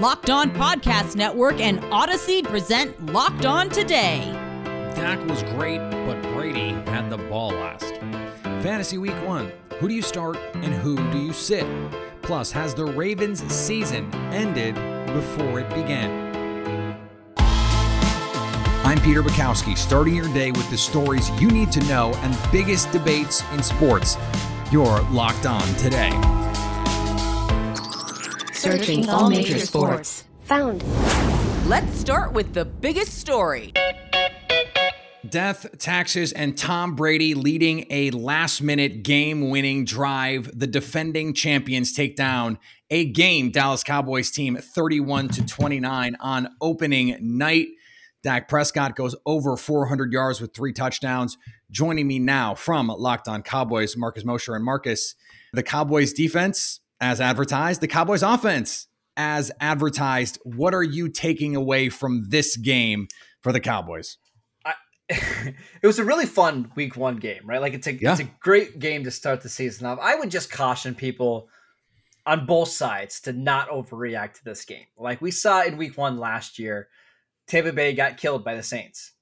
Locked On Podcast Network and Odyssey present Locked On Today. Dak was great, but Brady had the ball last. Fantasy Week 1. Who do you start and who do you sit? Plus, has the Ravens' season ended before it began? I'm Peter Bukowski, starting your day with the stories you need to know and biggest debates in sports. You're locked on today. Searching all major sports. Found. Let's start with the biggest story. Death, taxes, and Tom Brady leading a last minute game winning drive. The defending champions take down a game Dallas Cowboys team 31 to 29 on opening night. Dak Prescott goes over 400 yards with three touchdowns. Joining me now from Locked On Cowboys, Marcus Mosher and Marcus. The Cowboys defense as advertised, the Cowboys offense as advertised. What are you taking away from this game for the Cowboys? I, it was a really fun week one game, right? Like it's a yeah. it's a great game to start the season off. I would just caution people on both sides to not overreact to this game. Like we saw in week one last year, Tampa Bay got killed by the Saints.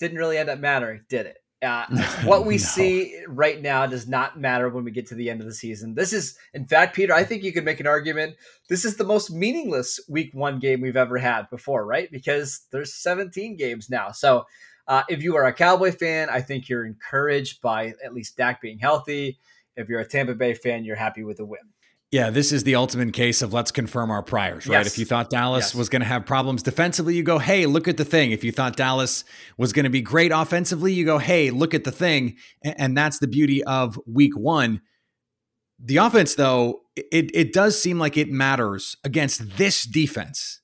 Didn't really end up mattering, did it? Uh, what we no. see right now does not matter when we get to the end of the season. This is, in fact, Peter, I think you could make an argument. This is the most meaningless week one game we've ever had before, right? Because there's 17 games now. So uh, if you are a Cowboy fan, I think you're encouraged by at least Dak being healthy. If you're a Tampa Bay fan, you're happy with the win. Yeah, this is the ultimate case of let's confirm our priors, right? Yes. If you thought Dallas yes. was going to have problems defensively, you go, hey, look at the thing. If you thought Dallas was going to be great offensively, you go, hey, look at the thing. And that's the beauty of week one. The offense, though, it, it does seem like it matters against this defense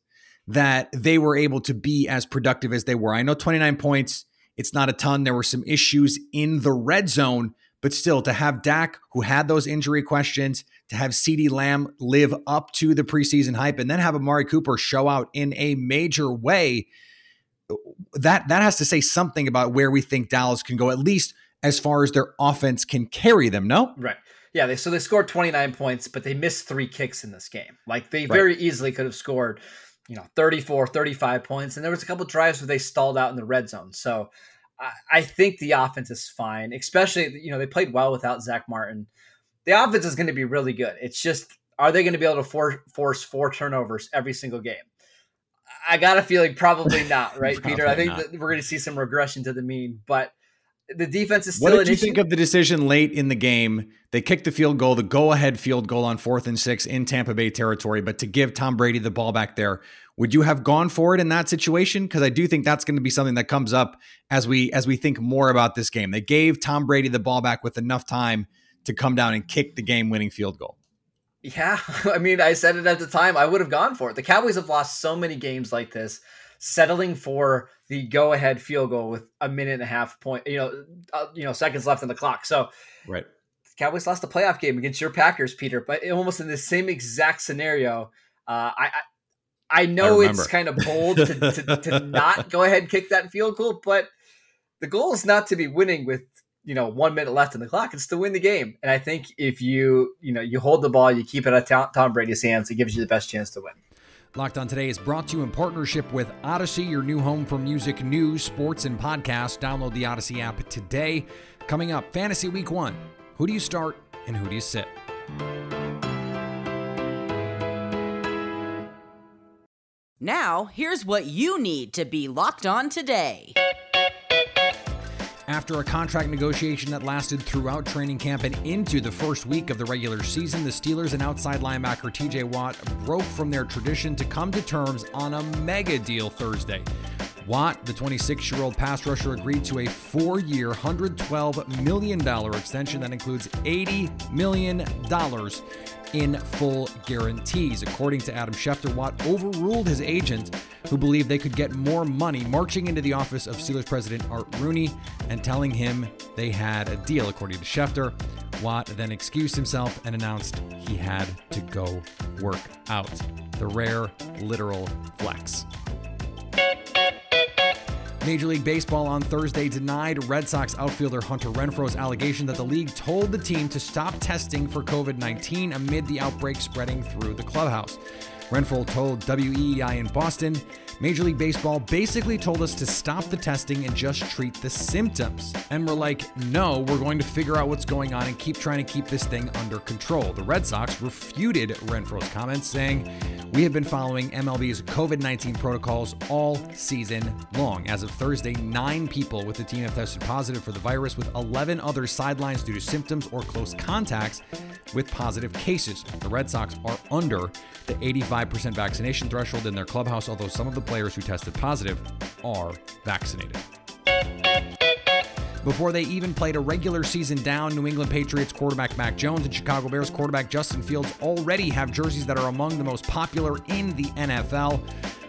that they were able to be as productive as they were. I know 29 points, it's not a ton. There were some issues in the red zone, but still to have Dak, who had those injury questions, to have CeeDee Lamb live up to the preseason hype and then have Amari Cooper show out in a major way, that that has to say something about where we think Dallas can go, at least as far as their offense can carry them, no? Right. Yeah, they, so they scored 29 points, but they missed three kicks in this game. Like they very right. easily could have scored, you know, 34, 35 points. And there was a couple drives where they stalled out in the red zone. So I, think the offense is fine, especially, you know, they played well without Zach Martin the offense is going to be really good. It's just, are they going to be able to for, force four turnovers every single game? I got a feeling probably not, right, probably Peter? I think that we're going to see some regression to the mean, but the defense is still. What did you issue. think of the decision late in the game? They kicked the field goal, the go-ahead field goal on fourth and six in Tampa Bay territory, but to give Tom Brady the ball back there, would you have gone for it in that situation? Because I do think that's going to be something that comes up as we as we think more about this game. They gave Tom Brady the ball back with enough time to come down and kick the game winning field goal. Yeah, I mean, I said it at the time. I would have gone for it. The Cowboys have lost so many games like this, settling for the go-ahead field goal with a minute and a half point, you know, uh, you know, seconds left on the clock. So, right, Cowboys lost the playoff game against your Packers, Peter, but almost in the same exact scenario. Uh, I, I, I know I it's kind of bold to, to, to not go ahead and kick that field goal, but the goal is not to be winning with you know one minute left in the clock it's to win the game and i think if you you know you hold the ball you keep it at tom brady's hands it gives you the best chance to win Locked On Today is brought to you in partnership with Odyssey, your new home for music, news, sports, and podcasts. Download the Odyssey app today. Coming up, Fantasy Week 1. Who do you start and who do you sit? Now, here's what you need to be locked on today. After a contract negotiation that lasted throughout training camp and into the first week of the regular season, the Steelers and outside linebacker TJ Watt broke from their tradition to come to terms on a mega deal Thursday. Watt, the 26 year old pass rusher, agreed to a four year, $112 million extension that includes $80 million in full guarantees. According to Adam Schefter, Watt overruled his agent, who believed they could get more money, marching into the office of Steelers president Art Rooney and telling him they had a deal. According to Schefter, Watt then excused himself and announced he had to go work out. The rare literal flex. Major League Baseball on Thursday denied Red Sox outfielder Hunter Renfroe's allegation that the league told the team to stop testing for COVID 19 amid the outbreak spreading through the clubhouse. Renfroe told WEEI in Boston Major League Baseball basically told us to stop the testing and just treat the symptoms. And we're like, no, we're going to figure out what's going on and keep trying to keep this thing under control. The Red Sox refuted Renfroe's comments, saying, we have been following MLB's COVID 19 protocols all season long. As of Thursday, nine people with the team have tested positive for the virus, with 11 others sidelines due to symptoms or close contacts with positive cases. The Red Sox are under the 85% vaccination threshold in their clubhouse, although some of the players who tested positive are vaccinated. Before they even played a regular season down, New England Patriots quarterback Mac Jones and Chicago Bears quarterback Justin Fields already have jerseys that are among the most popular in the NFL.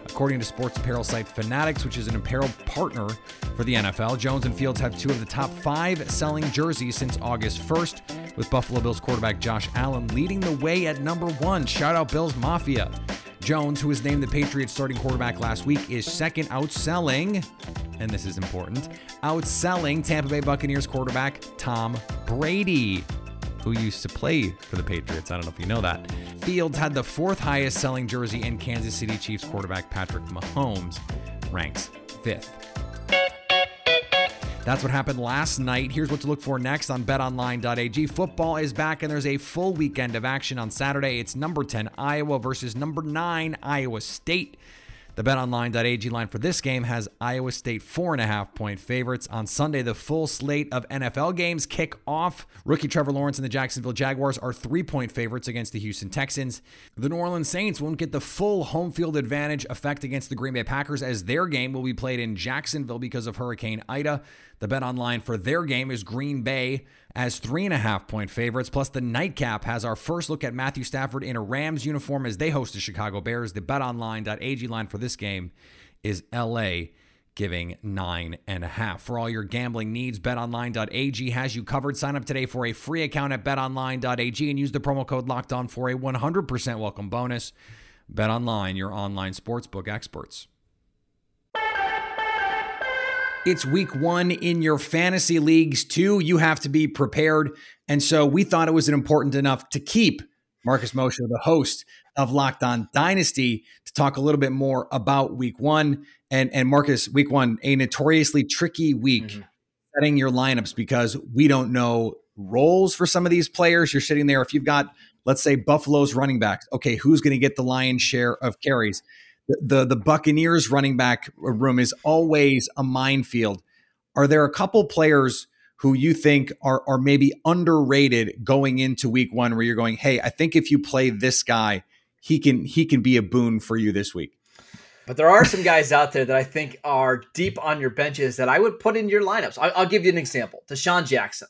According to sports apparel site Fanatics, which is an apparel partner for the NFL, Jones and Fields have two of the top five selling jerseys since August 1st, with Buffalo Bills quarterback Josh Allen leading the way at number one. Shout out Bills Mafia. Jones, who was named the Patriots starting quarterback last week, is second outselling, and this is important, outselling Tampa Bay Buccaneers quarterback Tom Brady, who used to play for the Patriots. I don't know if you know that. Fields had the fourth highest selling jersey, and Kansas City Chiefs quarterback Patrick Mahomes ranks fifth. That's what happened last night. Here's what to look for next on betonline.ag. Football is back and there's a full weekend of action on Saturday. It's number 10 Iowa versus number 9 Iowa State. The betonline.ag line for this game has Iowa State four and a half point favorites. On Sunday, the full slate of NFL games kick off. Rookie Trevor Lawrence and the Jacksonville Jaguars are three point favorites against the Houston Texans. The New Orleans Saints won't get the full home field advantage effect against the Green Bay Packers as their game will be played in Jacksonville because of Hurricane Ida. The bet online for their game is Green Bay as three and a half point favorites. Plus, the nightcap has our first look at Matthew Stafford in a Rams uniform as they host the Chicago Bears. The betonline.ag line for this game is LA giving nine and a half. For all your gambling needs, betonline.ag has you covered. Sign up today for a free account at betonline.ag and use the promo code locked on for a 100% welcome bonus. Bet online, your online sportsbook experts. It's week one in your fantasy leagues, too. You have to be prepared. And so we thought it was important enough to keep Marcus Mosher, the host of Locked On Dynasty, to talk a little bit more about week one. And, and Marcus, week one, a notoriously tricky week mm-hmm. setting your lineups because we don't know roles for some of these players. You're sitting there, if you've got, let's say, Buffalo's running backs, okay, who's going to get the lion's share of carries? The the Buccaneers running back room is always a minefield. Are there a couple players who you think are are maybe underrated going into week 1 where you're going, "Hey, I think if you play this guy, he can he can be a boon for you this week." But there are some guys out there that I think are deep on your benches that I would put in your lineups. I'll, I'll give you an example. DeSean Jackson.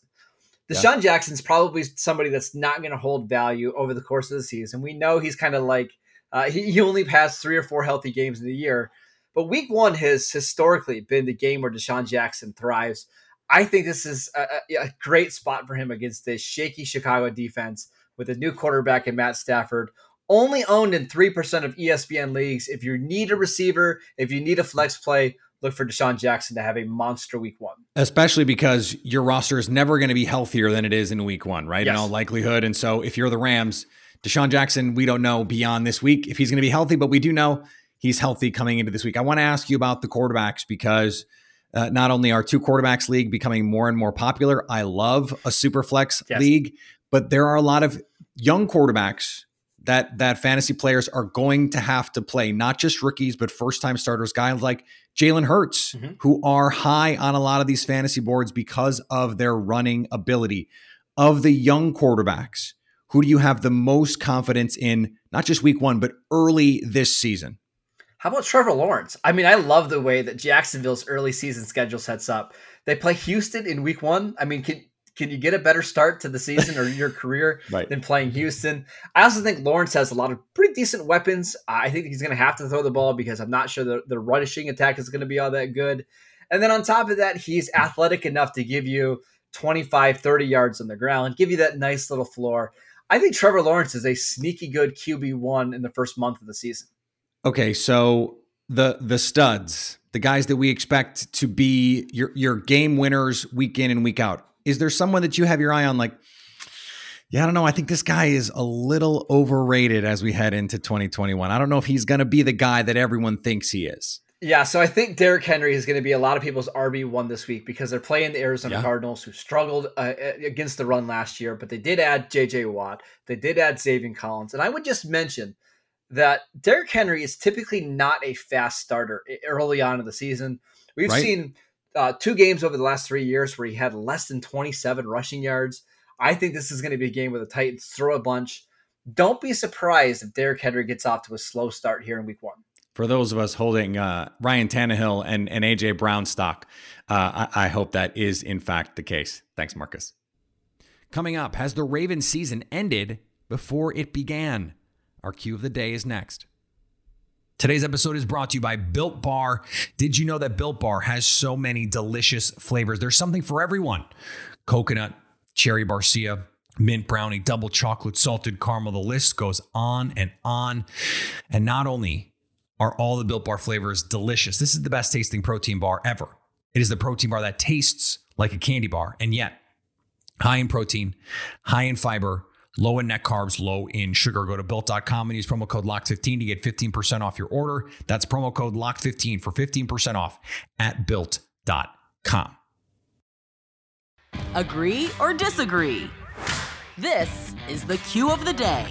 DeSean yeah. Jackson's probably somebody that's not going to hold value over the course of the season. We know he's kind of like uh, he, he only passed three or four healthy games in the year. But week one has historically been the game where DeSean Jackson thrives. I think this is a, a great spot for him against this shaky Chicago defense with a new quarterback in Matt Stafford. Only owned in 3% of ESPN leagues. If you need a receiver, if you need a flex play, look for DeSean Jackson to have a monster week one. Especially because your roster is never going to be healthier than it is in week one, right? Yes. In all likelihood. And so if you're the Rams, DeSean Jackson, we don't know beyond this week if he's going to be healthy, but we do know he's healthy coming into this week. I want to ask you about the quarterbacks because uh, not only are two quarterbacks league becoming more and more popular, I love a super flex yes. league, but there are a lot of young quarterbacks that that fantasy players are going to have to play, not just rookies, but first time starters, guys like Jalen Hurts, mm-hmm. who are high on a lot of these fantasy boards because of their running ability. Of the young quarterbacks, who do you have the most confidence in, not just week one, but early this season? How about Trevor Lawrence? I mean, I love the way that Jacksonville's early season schedule sets up. They play Houston in week one. I mean, can can you get a better start to the season or your career right. than playing Houston? I also think Lawrence has a lot of pretty decent weapons. I think he's going to have to throw the ball because I'm not sure the, the rushing attack is going to be all that good. And then on top of that, he's athletic enough to give you 25, 30 yards on the ground, give you that nice little floor. I think Trevor Lawrence is a sneaky good QB one in the first month of the season. Okay, so the the studs, the guys that we expect to be your your game winners week in and week out. Is there someone that you have your eye on like yeah, I don't know. I think this guy is a little overrated as we head into 2021. I don't know if he's going to be the guy that everyone thinks he is. Yeah, so I think Derrick Henry is going to be a lot of people's RB one this week because they're playing the Arizona yeah. Cardinals, who struggled uh, against the run last year, but they did add J.J. Watt, they did add Zaven Collins, and I would just mention that Derrick Henry is typically not a fast starter early on in the season. We've right. seen uh, two games over the last three years where he had less than 27 rushing yards. I think this is going to be a game where the Titans throw a bunch. Don't be surprised if Derrick Henry gets off to a slow start here in Week One for those of us holding uh, Ryan Tannehill and, and AJ Brown stock, uh, I, I hope that is in fact the case. Thanks, Marcus. Coming up, has the Ravens season ended before it began? Our cue of the day is next. Today's episode is brought to you by Built Bar. Did you know that Built Bar has so many delicious flavors? There's something for everyone coconut, cherry barcia, mint brownie, double chocolate, salted caramel. The list goes on and on. And not only are all the Built Bar flavors delicious. This is the best tasting protein bar ever. It is the protein bar that tastes like a candy bar, and yet high in protein, high in fiber, low in net carbs, low in sugar. Go to built.com and use promo code LOCK15 to get 15% off your order. That's promo code LOCK15 for 15% off at built.com. Agree or disagree? This is the cue of the day.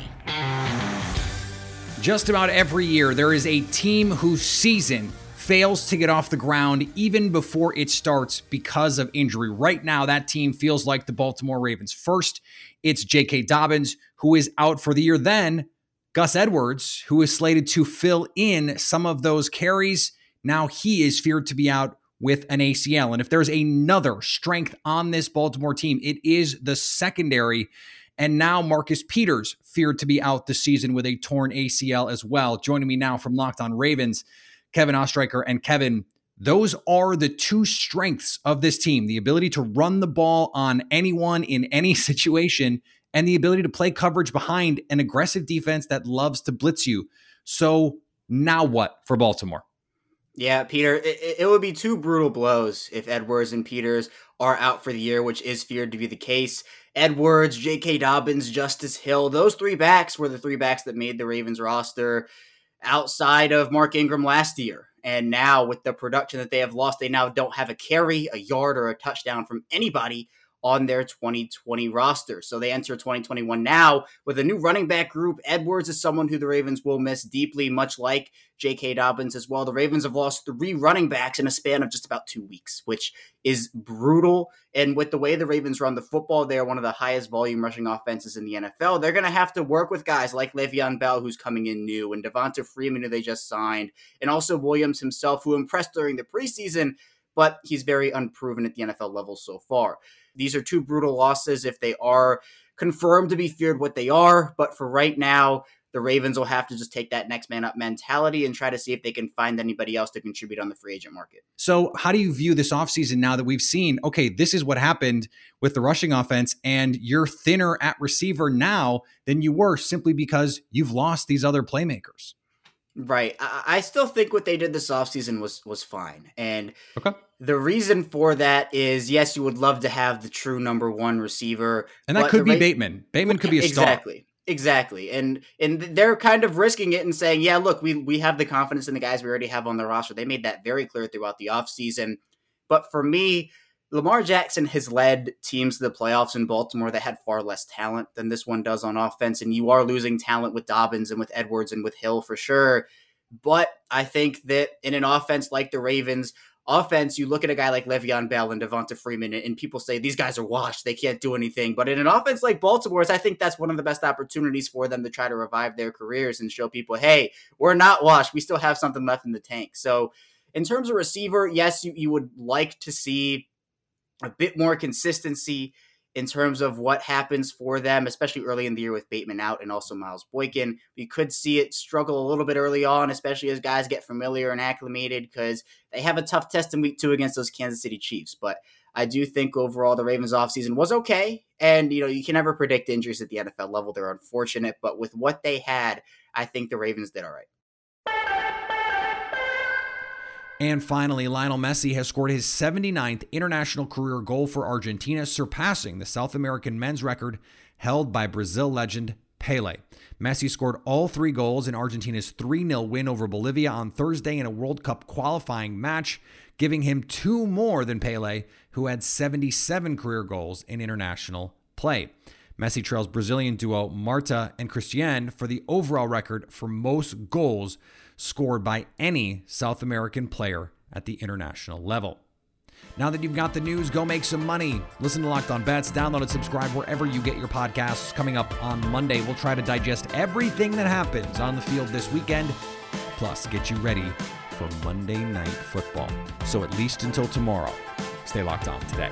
Just about every year, there is a team whose season fails to get off the ground even before it starts because of injury. Right now, that team feels like the Baltimore Ravens. First, it's J.K. Dobbins, who is out for the year. Then, Gus Edwards, who is slated to fill in some of those carries. Now he is feared to be out with an ACL. And if there's another strength on this Baltimore team, it is the secondary. And now Marcus Peters feared to be out the season with a torn ACL as well. Joining me now from Locked On Ravens, Kevin Ostreicher. And Kevin, those are the two strengths of this team the ability to run the ball on anyone in any situation, and the ability to play coverage behind an aggressive defense that loves to blitz you. So now what for Baltimore? Yeah, Peter, it, it, would be two brutal blows if Edwards and Peters are out for the year, which is feared to be the case. Edwards, J.K. Dobbins, Justice Hill, those three backs were the three backs that made the Ravens roster outside of Mark Ingram last year. And now, with the production that they have lost, they now don't have a carry, a yard, or a touchdown from anybody on their 2020 roster. So they enter 2021 now with a new running back group. Edwards is someone who the Ravens will miss deeply, much like J.K. Dobbins as well. The Ravens have lost three running backs in a span of just about two weeks, which is brutal. And with the way the Ravens run the football, they are one of the highest volume rushing offenses in the NFL. They're going to have to work with guys like Le'Veon Bell, who's coming in new, and Devonta Freeman, who they just signed, and also Williams himself, who impressed during the preseason, but he's very unproven at the NFL level so far. These are two brutal losses if they are confirmed to be feared what they are. But for right now, the Ravens will have to just take that next man up mentality and try to see if they can find anybody else to contribute on the free agent market. So, how do you view this offseason now that we've seen, okay, this is what happened with the rushing offense, and you're thinner at receiver now than you were simply because you've lost these other playmakers? Right. I, I still think what they did this offseason was was fine. And okay. the reason for that is yes, you would love to have the true number one receiver. And that could be Ra- Bateman. Bateman could be a star. Exactly. Exactly. And and they're kind of risking it and saying, yeah, look, we we have the confidence in the guys we already have on the roster. They made that very clear throughout the offseason. But for me, Lamar Jackson has led teams to the playoffs in Baltimore that had far less talent than this one does on offense. And you are losing talent with Dobbins and with Edwards and with Hill for sure. But I think that in an offense like the Ravens, offense, you look at a guy like Le'Veon Bell and Devonta Freeman, and people say these guys are washed. They can't do anything. But in an offense like Baltimore's, I think that's one of the best opportunities for them to try to revive their careers and show people, hey, we're not washed. We still have something left in the tank. So in terms of receiver, yes, you, you would like to see a bit more consistency in terms of what happens for them, especially early in the year with Bateman out and also Miles Boykin. We could see it struggle a little bit early on, especially as guys get familiar and acclimated because they have a tough test in week two against those Kansas City Chiefs. But I do think overall the Ravens offseason was okay. And, you know, you can never predict injuries at the NFL level. They're unfortunate. But with what they had, I think the Ravens did all right. And finally, Lionel Messi has scored his 79th international career goal for Argentina, surpassing the South American men's record held by Brazil legend Pele. Messi scored all three goals in Argentina's 3 0 win over Bolivia on Thursday in a World Cup qualifying match, giving him two more than Pele, who had 77 career goals in international play. Messi trails Brazilian duo Marta and Cristiane for the overall record for most goals scored by any South American player at the international level. Now that you've got the news, go make some money. Listen to Locked On Bets, download and subscribe wherever you get your podcasts. Coming up on Monday, we'll try to digest everything that happens on the field this weekend, plus get you ready for Monday Night Football. So at least until tomorrow, stay locked on today.